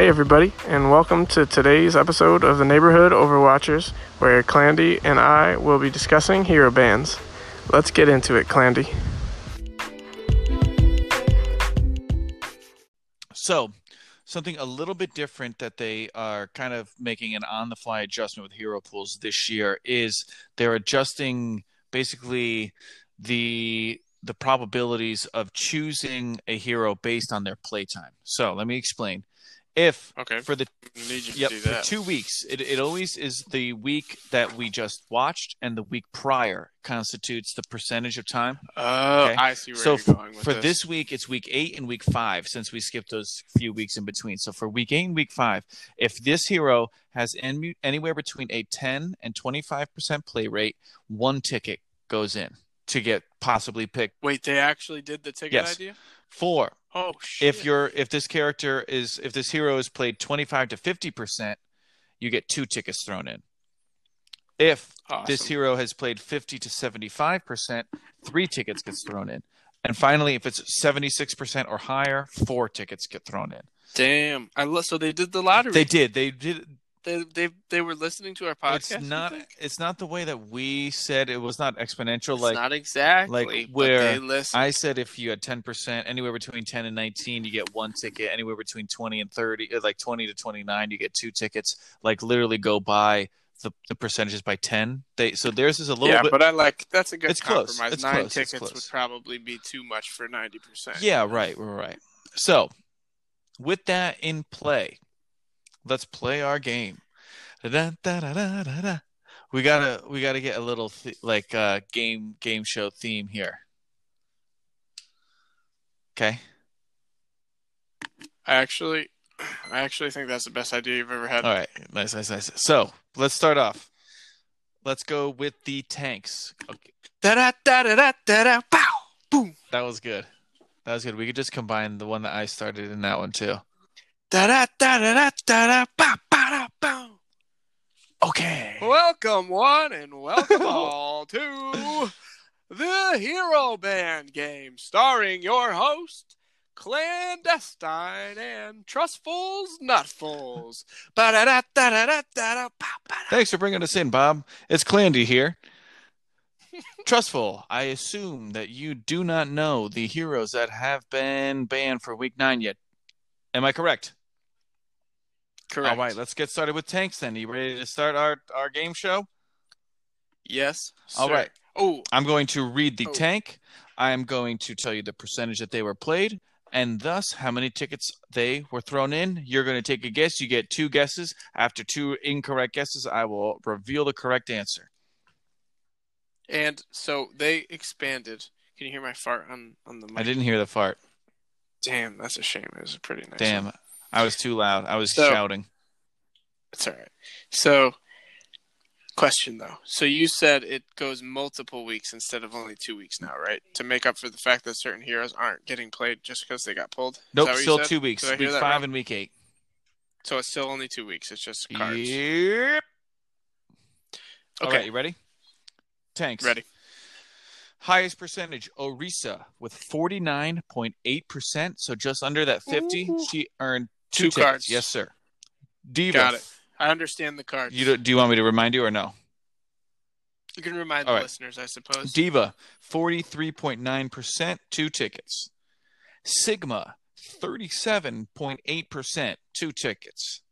Hey, everybody, and welcome to today's episode of the Neighborhood Overwatchers, where Clandy and I will be discussing hero bans. Let's get into it, Clandy. So, something a little bit different that they are kind of making an on the fly adjustment with hero pools this year is they're adjusting basically the the probabilities of choosing a hero based on their playtime. So, let me explain. If Okay. for the Need you to Yep, for two weeks. It, it always is the week that we just watched, and the week prior constitutes the percentage of time. Oh, Okay. I see where so you're going with for this. this week, it's week eight and week five, since we skipped those few weeks in between. So for week eight and week five, if this hero has any, anywhere between a 10 and 25% play rate, one ticket goes in to get possibly picked. Wait, they actually did the ticket Yes. idea? Four, Oh, shit. if you're if this character is if this hero is played 25 to 50%, you get two tickets thrown in. If this hero has played 50 to 75%, three tickets gets thrown in. And finally, if it's 76% or higher, four tickets get thrown in. Damn. I so they did the lottery. They did. They did. They, they, they were listening to our podcast. It's not. It's not the way that we said. It was not exponential. It's like not exactly. like where. I said, if you had 10%, anywhere between 10 and 19, you get one ticket. Anywhere between 20 and 30, uh, like 20 to 29, you get two tickets. Like literally go by the, the percentages by 10. They so theirs is a little bit. yeah, bit. but I like that's a good It's close. compromise. It's Nine close. It's tickets close. would probably be too much for ninety percent. Yeah, right, right, right. So, with that in play, let's play our game. Da-da-da-da-da-da. We gotta, we gotta get a little th- like uh, game game show theme here. Okay. I actually, I actually think that's the best idea you've ever had. All right. Nice, nice, nice. So let's start off. Let's go with the tanks. Okay. Da da da da da da da. Pow! Boom! That was good. That was good. We could just combine the one that I started in that one too. Da da da da da da da. Pow! Pow! da, Pow! Okay. Welcome one and welcome all to the Hero Ban game, starring your host, Clandestine and Trustfuls Nutfuls. Ba da da da da da da da. Ba. Thanks for bringing us in, Bob. It's Clandy here. Trustful, I assume that you do not know the heroes that have been banned for week nine yet. Am I correct? Correct. All right, let's get started with tanks then. Are You ready to start our, our game show? Yes. All sir. right. Oh, I'm going to read the Oh. tank. I am going to tell you the percentage that they were played and thus how many tickets they were thrown in. You're going to take a guess. You get two guesses. After two incorrect guesses, I will reveal the correct answer. and so they expanded. Can you hear my fart on on the mic? I didn't hear the fart. Damn, that's a shame. It was a pretty nice. Damn, one. I was too loud. I was So- shouting. It's all right. So, question though. So you said it goes multiple weeks instead of only two weeks now, right? To make up for the fact that certain heroes aren't getting played just because they got pulled. Nope, that what you still said? two weeks. Did I hear Week five wrong? and week eight. So it's still only two weeks. It's just cards. Yep. Okay. right, you ready? Tanks. Ready. Highest percentage, Orisa with 49.8%. So just under that 50. Ooh. She earned Two two, cards. Yes, sir. D.Va. Got it. I understand the cards. You do, do you want me to remind you or no? You can remind All the right. listeners, I suppose. D.Va, 43.9%, two tickets. Sigma, 37.8%, two tickets.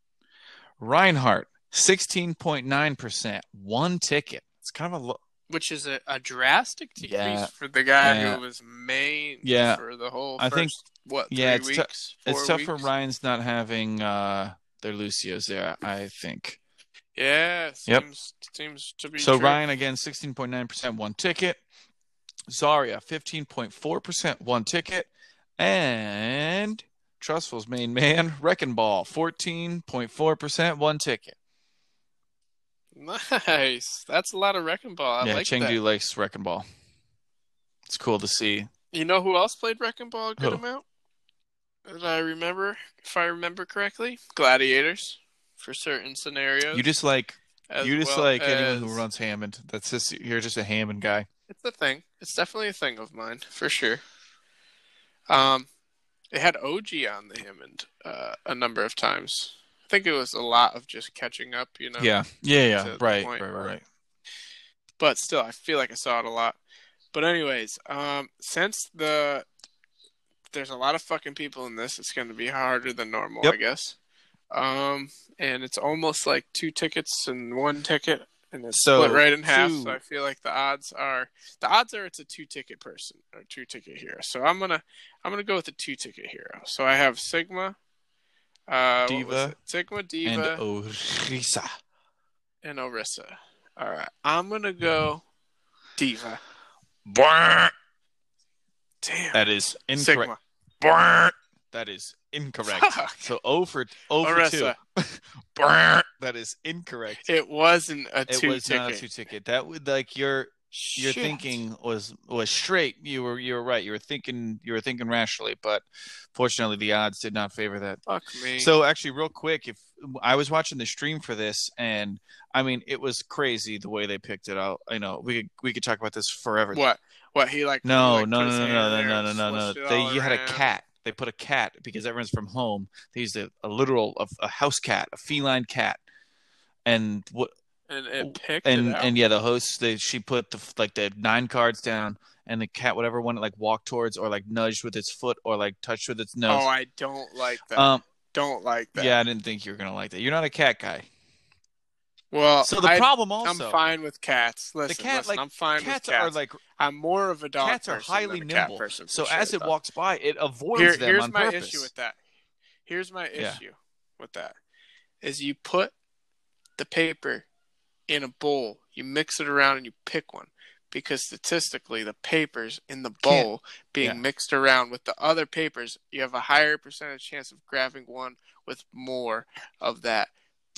Reinhardt, 16.9%, one ticket. It's kind of a lo- Which is a, a drastic decrease Yeah. for the guy Yeah. who was main Yeah. for the whole I first, think- what, yeah, it's weeks? four it's tough for? Rein's not having uh their Lucios there, I think. Yeah, Yep. seems seems to be So true. Rein again, 16.9% one ticket. Zarya, 15.4% one ticket. And Trustful's main man, Wrecking Ball, 14.4% one ticket. Nice. That's a lot of wrecking ball. I yeah, like Chengdu that. likes Wrecking Ball. It's cool to see. You know who else played wrecking ball a good Who? amount? That I remember, if I remember correctly, gladiators for certain scenarios. You just like as you just well like anyone who runs Hammond. That's just you're just a Hammond guy. It's a thing. It's definitely a thing of mine for sure. Um, It had OG on the Hammond uh, a number of times. I think it was a lot of just catching up, you know. Yeah, yeah, yeah. the Right, right, right. But still, I feel like I saw it a lot. But anyways, um, since the there's a lot of fucking people in this, it's going to be harder than normal, Yep. I guess. Um, and it's almost like two tickets and one ticket, and it's So, split right in half. two- So I feel like the odds are the odds are it's a two ticket person or two ticket hero. So I'm gonna I'm gonna go with a two ticket hero. So I have Sigma, uh, D.Va? Sigma, And D.Va, Orisa. and Orisa. All right, I'm gonna go D.Va. Damn, That is incorrect. Sigma. That is incorrect. Fuck. So over for O for Orisa. two. that is incorrect. It wasn't a two. It was ticket. not a two ticket. That would like your your Shit. thinking was was straight. You were you were right. You were thinking you were thinking rationally, but fortunately the odds did not favor that. Fuck me. So actually, real quick, if I was watching the stream for this, and I mean, it was crazy the way they picked it out. I know we could we could talk about this forever. what? What he like? No, he, like, no, no, no, no, no, no, no, no, no. They all you had a cat. They put a cat because everyone's from home. They used a, a literal a, a house cat, a feline cat, and what and it picked and it out. and yeah, the host they she put the like the nine cards down, and the cat whatever one it like walked towards or like nudged with its foot or like touched with its nose. oh, I don't like that. um, don't like that. yeah, I didn't think you were gonna like that. You're not a cat guy. Well, So the I, problem I'm fine with cats. Listen, cat, listen, like, I'm fine cats with cats. are like I'm more of a dog cats are person highly than a cat nimble. person. So sure, as it though. walks by, it avoids Here, them here's on my purpose. issue with that. Here's my Yeah. issue with that. Is you put the paper in a bowl, you mix it around, and you pick one. Because statistically, the papers in the bowl being yeah. mixed around with the other papers, you have a higher percentage chance of grabbing one with more of that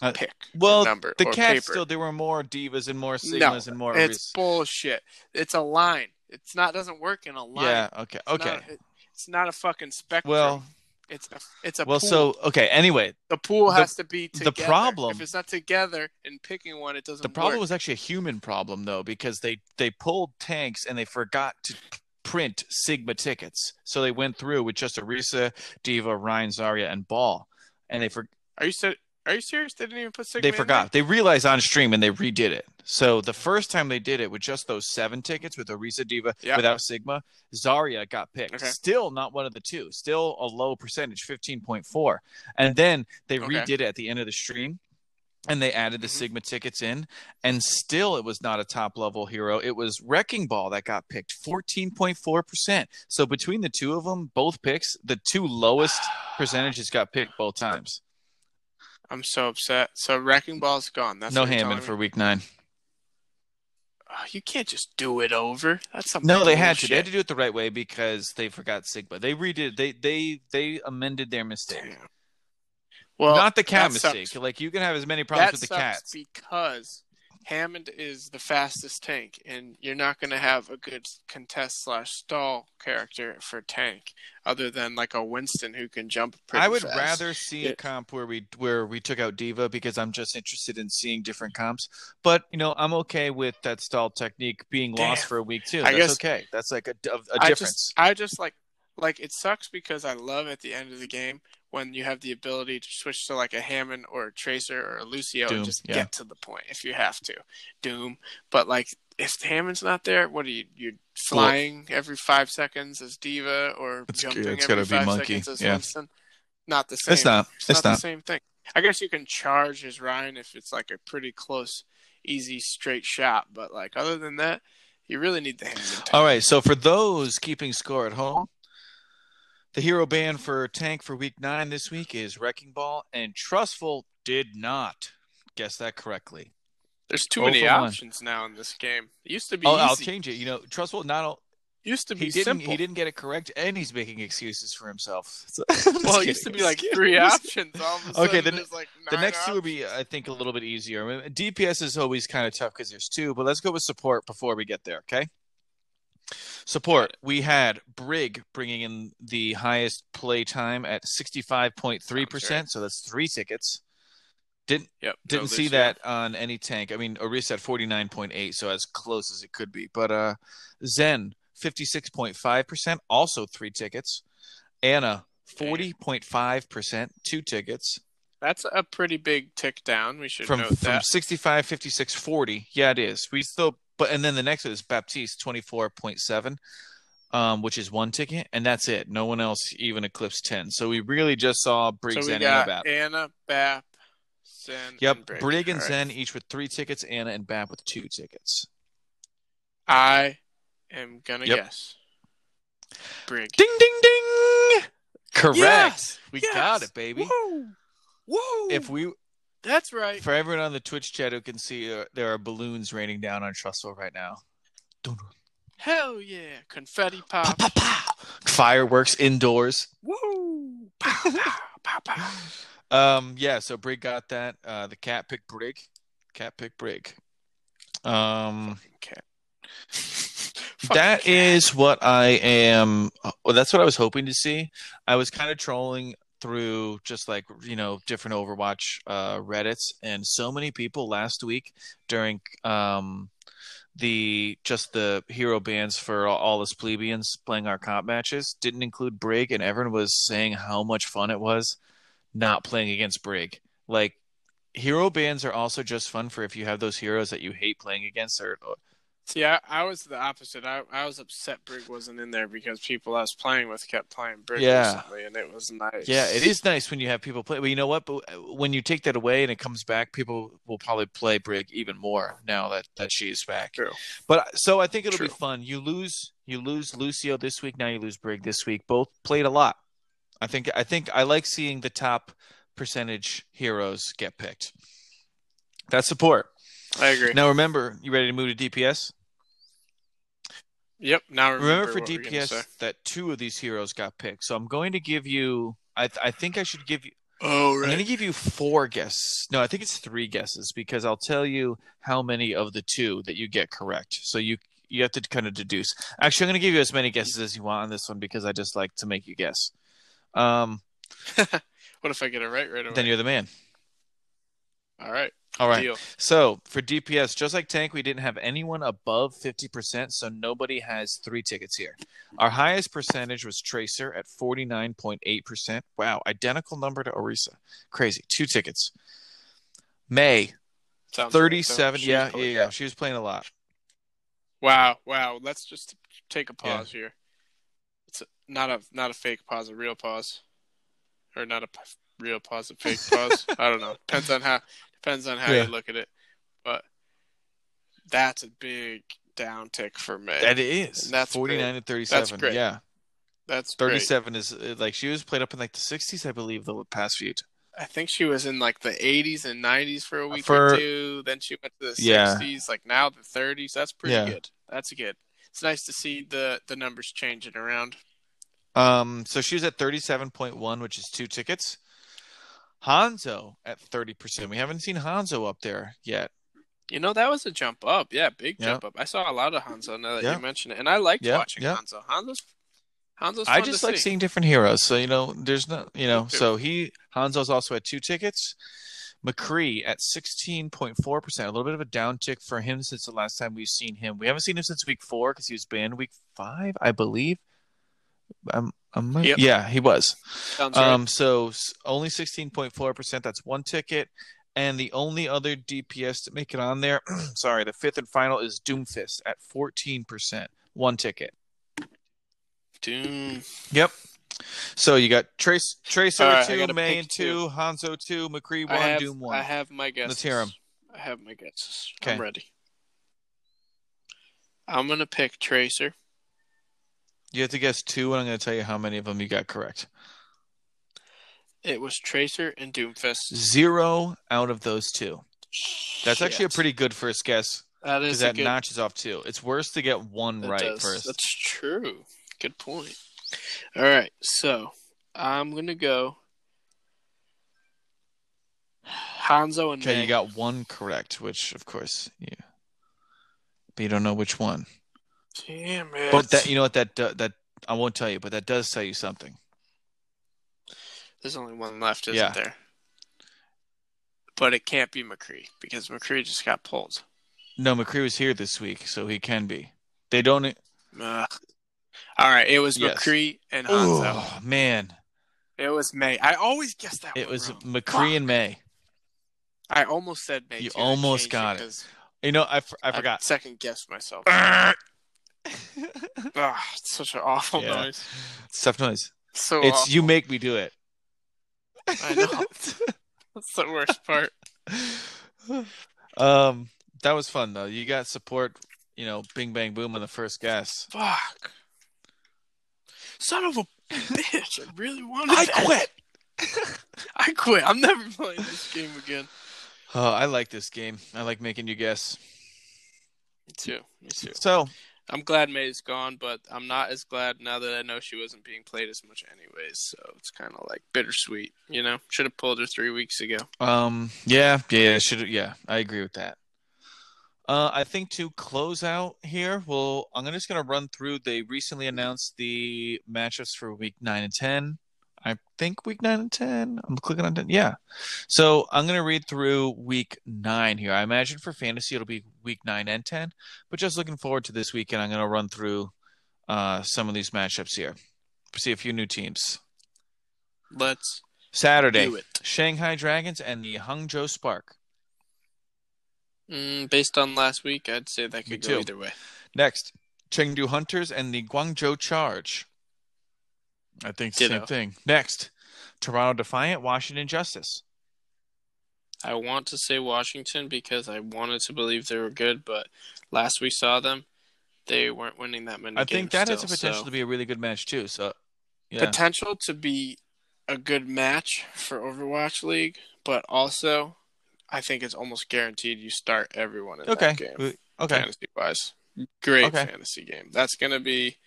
Uh, pick well, number The cats paper. still there were more divas and more no, sigmas and more. it's bullshit. It's a line. It's not doesn't work in a line. yeah. Okay. It's Okay. not- it- it's not a fucking spectrum. well. it's a it's a Well. pool. So okay. Anyway, the pool the- has to be the problem- if it's not together and picking one, it doesn't. the problem work. was actually a human problem though because they they pulled tanks and they forgot to print sigma tickets, so they went through with just Orisa, D.Va, Rein, Zarya, and Ball, and they for Are you ser- Are you serious? They didn't even put Sigma. they forgot. They realized on stream and they redid it. So the first time they did it with just those seven tickets with Orisa D.Va Yeah. without Sigma, Zarya got picked. Okay. Still not one of the two. Still a low percentage, fifteen point four. And then they Okay. redid it at the end of the stream. And they added the Mhm. Sigma tickets in, and still it was not a top level hero. It was Wrecking Ball that got picked, 14.4%. So between the two of them, both picks, the two lowest percentages got picked both times. I'm so upset. So Wrecking Ball's gone. That's no Hammond for week nine. Oh, you can't just do it over. That's some No, they had to. They had to do it the right way because they forgot Sigma. They redid. They they they amended their mistake. Damn. Well, Not the cat that sucks. mistake. Like you can have as many problems that with the cats. because Hammond is the fastest tank, and you're not going to have a good contest slash stall character for tank, other than like a Winston who can jump. Pretty I would fast. rather see a comp where we where we took out D.Va because I'm just interested in seeing different comps. But you know, I'm okay with that stall technique being lost for a week too. I That's guess- okay. That's like a, a, difference. I just, I just like, like it sucks because I love at the end of the game when you have the ability to switch to like a Hammond or a Tracer or a Lucio Doom, and just yeah. get to the point if you have to. Doom, but like if Hammond's not there, what are you? You're flying every five seconds as D.Va or It's- jumping it's every five Monkey, seconds as yeah. Winston. Not the same. It's not. It's, It's not, not. the same thing. I guess you can charge as Rein if it's like a pretty close, easy straight shot, but like other than that, you really need the Hammond. All right. So for those keeping score at home, the hero ban for tank for week nine this week is Wrecking Ball, and Trustful did not guess that correctly. There's too Oh many for one. options now in this game. It used to be Oh, easy. I'll change it. You know, Trustful not all, used to be he didn't simple. he didn't get it correct, and he's making excuses for himself. So- well, Just it used to be like three options. All of a Okay, the- like The nine next two would be. I think, a little bit easier. I mean, DPS is always kind of tough because there's two, but let's go with support before we get there, okay? Support. We had Brig bringing in the highest play time at 65.3%, so that's three tickets. Didn't Yep, didn't no, see that on any tank. I mean, Orisa at 49.8, so as close as it could be. But uh Zen 56.5%, also three tickets. Ana forty point five percent, two tickets That's a pretty big tick down. We should from note from that. 65, 56, 40. Yeah, it is. We still, but and then the next one is Baptiste twenty four point seven. Um, which is one ticket, and that's it. No one else even eclipsed ten. So we really just saw Briggs So and got Bap. Ana, Bap, Zen, Yep, and Brig. Brig and right. Zen each with three tickets. Ana and Bap with two tickets. I am gonna Yep. guess. Brig. Ding ding ding! Correct. Yes! We Yes! got it, baby. Woo! Woo! If we, That's right. for everyone on the Twitch chat who can see, uh, there are balloons raining down on Trustful right now. Hell yeah. Confetti pop. pow, pow. Fireworks indoors. Woo! Pow, pow, pow, pow. Um, yeah. So Brig got that. Uh, the cat picked Brig. Cat picked Brig. Um, Cat. that is what I am. Well, that's what I was hoping to see. I was kind of trolling through just like you know different Overwatch uh, Reddits, and so many people last week during um, the just the hero bans for all, all us plebeians playing our comp matches didn't include Brig, and everyone was saying how much fun it was not playing against Brig. Like hero bans are also just fun for if you have those heroes that you hate playing against or See, I, I was the opposite. I, I was upset Brig wasn't in there because people I was playing with kept playing Brig Yeah. recently, and it was nice. Yeah, it is nice when you have people play. But you know what? But uh, when you take that away and it comes back, people will probably play Brig even more now that that she's back. True. But uh, so I think it'll be fun. You lose, you lose Lucio this week. Now you lose Brig this week. Both played a lot. I think. I think I like seeing the top percentage heroes get picked. That's support. I agree. Now remember, you ready to move to DPS? Yep. Now remember, Remember for what we're gonna say. DPS that two of these heroes got picked. So I'm going to give you. I I think I should give you. Oh right. I'm going to give you four guesses. No, I think it's three guesses because I'll tell you how many of the two that you get correct. So you you have to kind of deduce. Actually, I'm going to give you as many guesses as you want on this one because I just like to make you guess. Um, what if I get it right right away? then you're the man. All right. All right. Deal. So for DPS, just like Tank, we didn't have anyone above 50%, so nobody has three tickets here. Our highest percentage was Tracer at 49.8%. Wow, identical number to Orisa. Crazy. Two tickets. Mei, Sounds 37. She's yeah, yeah, yeah. She was playing a lot. Wow. Wow. Let's just take a Yeah. pause here. It's a, not a not a fake pause, a real pause, or not a p- real pause, a fake pause. I don't know. Depends on how depends on how Yeah. you look at it. But that's a big downtick for me. That is. And that's 49 and 37. That's great. Yeah. that's great. 37 is uh, like she was played up in like the 60s, I believe, the past few. I think she was in like the 80s and 90s for a week For- or two. Then she went to the Yeah. 60s, like now the 30s. That's pretty Yeah. good. That's good. It's nice to see the the numbers changing around. Um, so she was at 37.1, which is two tickets. Hanzo at 30%. We haven't seen Hanzo up there yet. You know, that was a jump up. Yeah, big Yeah. jump up. I saw a lot of Hanzo now that Yeah. you mentioned it. And I liked Yeah, watching. Hanzo. Hanzo's Hanzo's I just like see. seeing different heroes. So, you know, there's no, you know, so he, Hanzo's also at two tickets. McCree at 16.4%. A little bit of a downtick for him since the last time we've seen him. We haven't seen him since week four because he was banned week five, I believe. Um, um, Yep. Yeah, he was. Sounds right. Um, so only 16.4%. That's one ticket. And the only other DPS to make it on there, sorry, the fifth and final is Doomfist at 14%. One ticket. Doom. Yep. So you got Trace, Tracer right, two, pick and two, Hanzo two, McCree one, have, Doom one. I have my guesses. Let's hear 'em. I have my guesses. Okay. I'm ready. I'm gonna pick Tracer. You have to guess two, and I'm going to tell you how many of them you got correct. It was Tracer and Doomfist. Zero out of those two. That's actually a pretty good first guess that because that good notches off two. It's worse to get one That right does. first. That's true. Good point. All right, so I'm gonna go Hanzo and Okay, Mei. you got one correct, which of course you, but you don't know which one. Damn it! But that you know what that do- that I won't tell you, but that does tell you something. There's only one left, isn't Yeah. there? But it can't be McCree because McCree just got pulled. No, McCree was here this week, so he can be. They don't. All right, it was Yes. McCree and Hanzo. Oh man, It was Mei. I always guess that. It was wrong. McCree and Mei. I almost said Mei. You. Almost got it. You know, I, f- I forgot. second guessed myself. Ah, it's such an awful Yeah. noise. It's tough noise. So It's awful. you make me do it. I know. That's the worst part. um, that was fun though. You got support. You know, Bing Bang Boom on the first guess. Fuck. Son of a bitch! I really wanted. To I that. quit. I quit. I'm never playing this game again. Oh, I like this game. I like making you guess. Me too. Me too. So I'm glad Mei's gone, but I'm not as glad now that I know she wasn't being played as much anyways. So it's kind of like bittersweet, you know. Should have pulled her three weeks ago. Um. Yeah. Yeah. Should. Yeah. I agree with that. Uh, I think to close out here, well, I'm just gonna run through. They recently announced the matchups for week nine and ten. I think week nine and ten. I'm clicking on ten. Yeah. So I'm gonna read through week nine here. I imagine for fantasy it'll be week nine and ten, but just looking forward to this weekend. I'm gonna run through uh, some of these matchups here. See a few new teams. Let's Saturday, do it. Shanghai Dragons and the Hangzhou Spark. Mm, based on last week, I'd say that Me could go too. either way. Next, Chengdu Hunters and the Guangzhou Charge. I think the same thing. Next, Toronto Defiant, Washington Justice. I want to say Washington because I wanted to believe they were good, but last we saw them, they weren't winning that many I think that has still, the potential so- to be a really good match too. So, yeah, potential to be a good match for Overwatch League, but also I think it's almost guaranteed you start everyone in okay, that game. Okay. Fantasy wise, great Okay. fantasy game. That's gonna be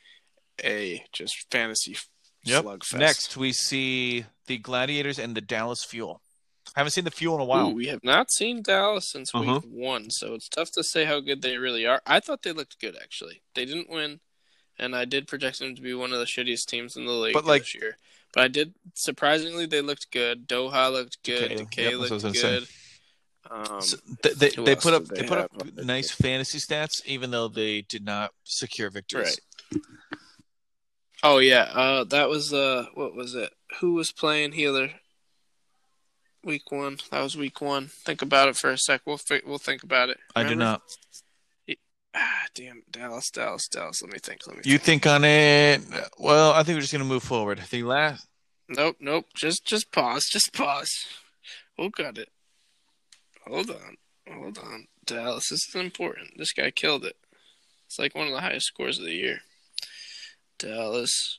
a just fantasy Yep. slugfest. Next, we see the Gladiators and the Dallas Fuel. I haven't seen the Fuel in a while. Ooh, we have not seen Dallas since Uh-huh. week one, so it's tough to say how good they really are. I thought they looked good actually. They didn't win, and I did project them to be one of the shittiest teams in the league But, like- this year. But I did surprisingly they looked good. Doha looked good. Okay, Decay yep, that's what I was looked gonna good. Um, So they they, they put up they, they put up nice fantasy stats, even though they did not secure victories. Right. Oh yeah, uh, that was uh, what was it? Who was playing healer? Week one. That was week one. Think about it for a sec. We'll fi- we'll think about it. I do not. Ah, damn, Dallas, Dallas, Dallas. Let me think. Let me. You think. think on it? Well, I think we're just gonna move forward. The last Nope, nope. Just just pause. Just pause. We'll cut it. Hold on. Hold on. Dallas, this is important. This guy killed it. It's like one of the highest scores of the year. Dallas.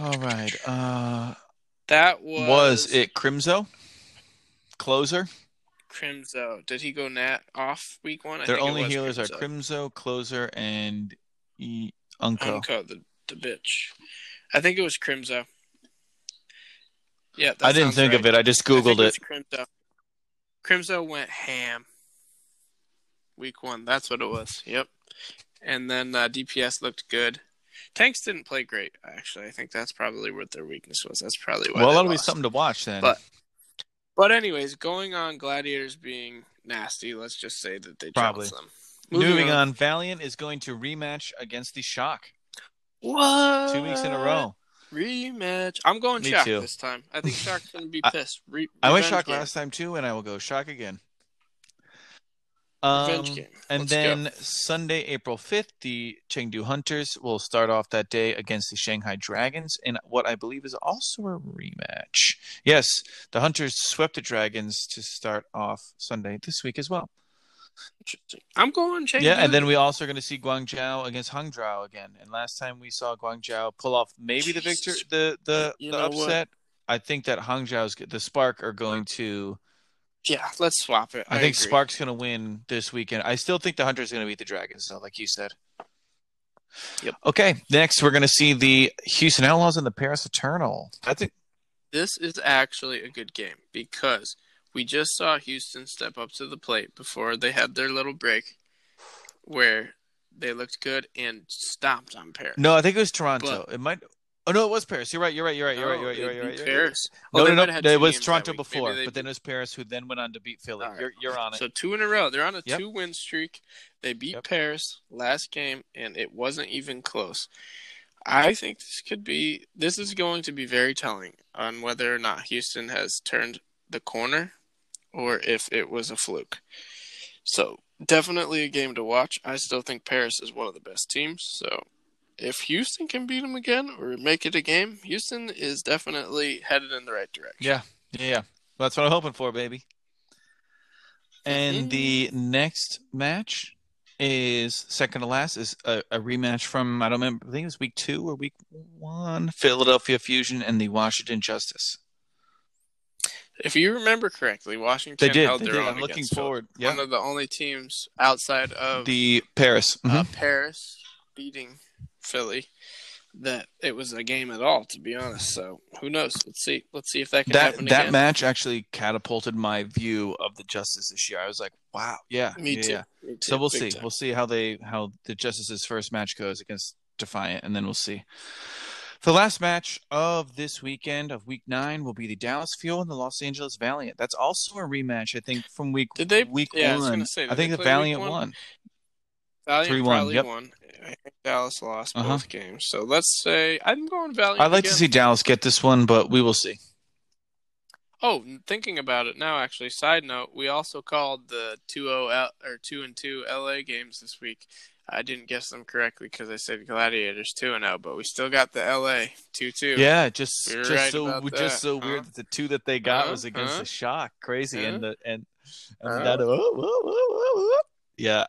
All right. Uh, That was was it Crimzo? Closer. Crimzo. Did he go nat off week one? I Their think only healers are Crimzo. Crimzo, Closer, and e- Unkoe. Unkoe, the the bitch. I think it was Crimzo. Yeah, I didn't think right. of it. I just I googled it. was Crimzo. Crimzo went ham. Week one. That's what it was. Yep. And then uh, DPS looked good. Tanks didn't play great. Actually, I think that's probably what their weakness was. That's probably why. Well, that'll be something to watch then. But- But anyways, going on Gladiators being nasty. Let's just say that they Probably. them. Moving on. Valiant is going to rematch against the Shock What? two weeks in a row. Rematch. I'm going Me Shock too. this time. I think Shock's gonna be pissed. Re- I went Shock game. last time too, and I will go Shock again. Um, game. And Let's then go. Sunday, April 5th, the Chengdu Hunters will start off that day against the Shanghai Dragons in what I believe is also a rematch. Yes, the Hunters swept the Dragons to start off Sunday this week as well. I'm going Chengdu. Yeah, and then we also are going to see Guangzhou against Hangzhou again. And last time we saw Guangzhou pull off maybe the victor, the the, You the know what? upset. I think that Hangzhou's the Spark are going to. Yeah, let's swap it. I, think agree. Spark's going to win this weekend. I still think the Hunter's going to beat the Dragons, though, like you said. Yep. Okay, next we're going to see the Houston Outlaws and the Paris Eternal. I think This is actually a good game because we just saw Houston step up to the plate before they had their little break, where they looked good and stomped on Paris. no, I think it was Toronto. it might. Oh no, it was Paris. You're right. You're right. You're right. You're right. Oh, you're right. You're right. You're right. beat You're right. Paris. No, Oh, no, no. might have had It was Toronto before, but then it was Paris who then went on to beat Philly. You're you're on it. So two in a row. They're on a two win streak. They beat Paris last game, and it wasn't even close. I think this could be this is going to be very telling on whether or not Houston has turned the corner or if it was a fluke. So definitely a game to watch. I still think Paris is one of the best teams. So if Houston can beat them again or make it a game, Houston is definitely headed in the right direction. Yeah, yeah, yeah. That's what I'm hoping for, baby. And Mm-hmm. the next match is second to last is a, a rematch from I don't remember. I think it was week two or week one. Philadelphia Fusion and the Washington Justice. If you remember correctly, Washington They did. held They their did. own I'm looking forward. Yeah. One of the only teams outside of The Paris. uh, Mhm. Paris beating Philly that it was a game at all, to be honest. So who knows? Let's see. Let's see if that can that happen that again. match actually catapulted my view of the Justice this year. I was like, wow, yeah, Me yeah, too. yeah. Me too. So we'll Big see. time. We'll see how they how the Justice's first match goes against Defiant, and then we'll see. The last match of this weekend of Week Nine will be the Dallas Fuel and the Los Angeles Valiant. That's also a rematch, I think, from Week Did they- Week yeah, I was One. gonna say, I think the Valiant won. Valiant 3-1, probably yep. won. Dallas lost Uh-huh. both games. So let's say I'm going Valiant. I'd like to see Dallas get this one, but we will see. Oh, thinking about it now, actually. Side note: We also called the two O L or two and two LA games this week. I didn't guess them correctly because I said Gladiators two and zero, but we still got the LA two two. Yeah, just You're just right so just so that, weird that the two that they got Huh? was uh-huh. against Huh? the Shock, crazy, uh-huh. and Huh? the and and Huh? that whoa, whoa, whoa, whoa. yeah,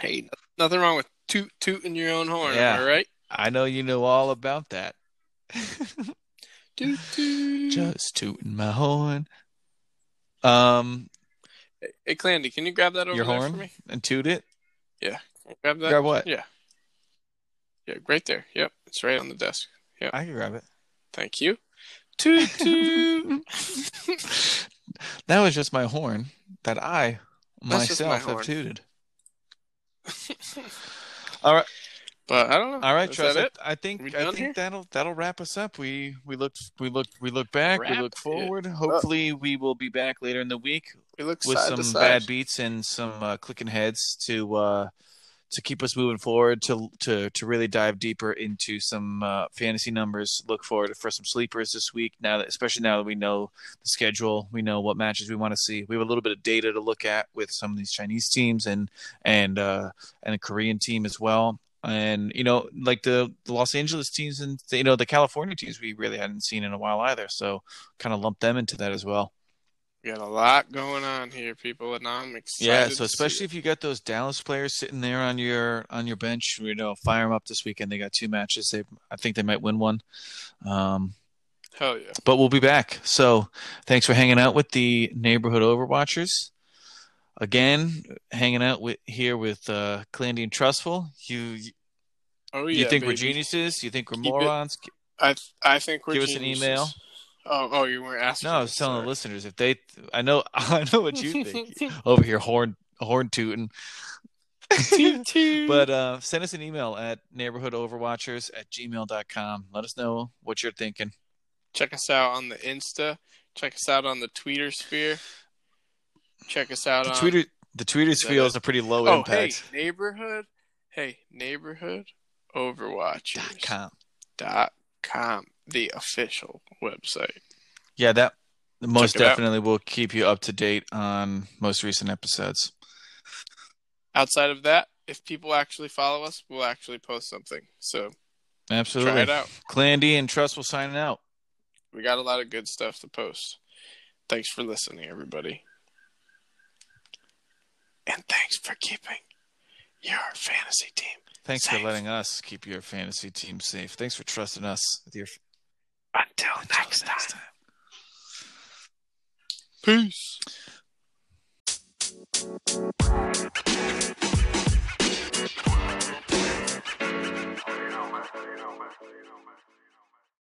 Hey, nothing wrong with toot tooting your own horn. Yeah. Am I right? I know you know all about that. Toot toot. Just tooting my horn. Um, Hey, Clandy, can you grab that over your there for me? and toot it. Yeah. Grab that. Grab what? Yeah. Yeah, right there. Yep, it's right on the desk. Yeah. I can grab it. Thank you. Toot toot. that was just my horn that I That's just my myself have horn. tooted. All right, but I don't know. all right, Is Trust. that it? I, I think I think here? that'll that'll wrap us up. We we look we look we look back. we Wrap look it forward. Hopefully, we will be back later in the week We look with some bad beats and some uh, clicking heads to uh, to keep us moving forward to to to really dive deeper into some uh, fantasy numbers. Look forward for some sleepers this week. Now that especially now that we know the schedule, we know what matches we want to see. We have a little bit of data to look at with some of these Chinese teams and and uh, and a Korean team as well. And you know, like the, the Los Angeles teams and you know the California teams, we really hadn't seen in a while either. So kind of lump them into that as well. We got a lot going on here, people, and I'm excited. Yeah, so especially if you got those Dallas players sitting there on your on your bench, you know, fire them up this weekend. They got two matches. They, I think they might win one. Um, hell yeah. but we'll be back. So thanks for hanging out with the neighborhood Overwatchers. Again, hanging out with here with uh, Clandy and Trustful. You you Oh yeah. you think we're geniuses? You think we're Keep it- morons? I I think we're Give us an email. Oh oh, you weren't asking. No, I was telling the listeners if they. I know I know what you think over here, horn horn tooting. Toot, toot. But uh, send us an email at neighborhoodoverwatchers at gmail.com. Let us know what you're thinking. check us out on the Insta. Check us out on the Tweeter sphere. Check us out The on Twitter the Twitter sphere is a pretty low Oh impact. hey, neighborhood. Hey, neighborhood Overwatchers Com. dot com, the official website. Yeah, that most it out. definitely will keep you up to date on most recent episodes. Outside of that, if people actually follow us, we'll actually post something. So Absolutely. try it out. Clandy and Trust will sign it out. We got a lot of good stuff to post. Thanks for listening, everybody. And thanks for keeping your fantasy team. Thanks Safe. for letting us keep your fantasy team safe. Thanks for trusting us with your until, Until next, next time. time. Peace.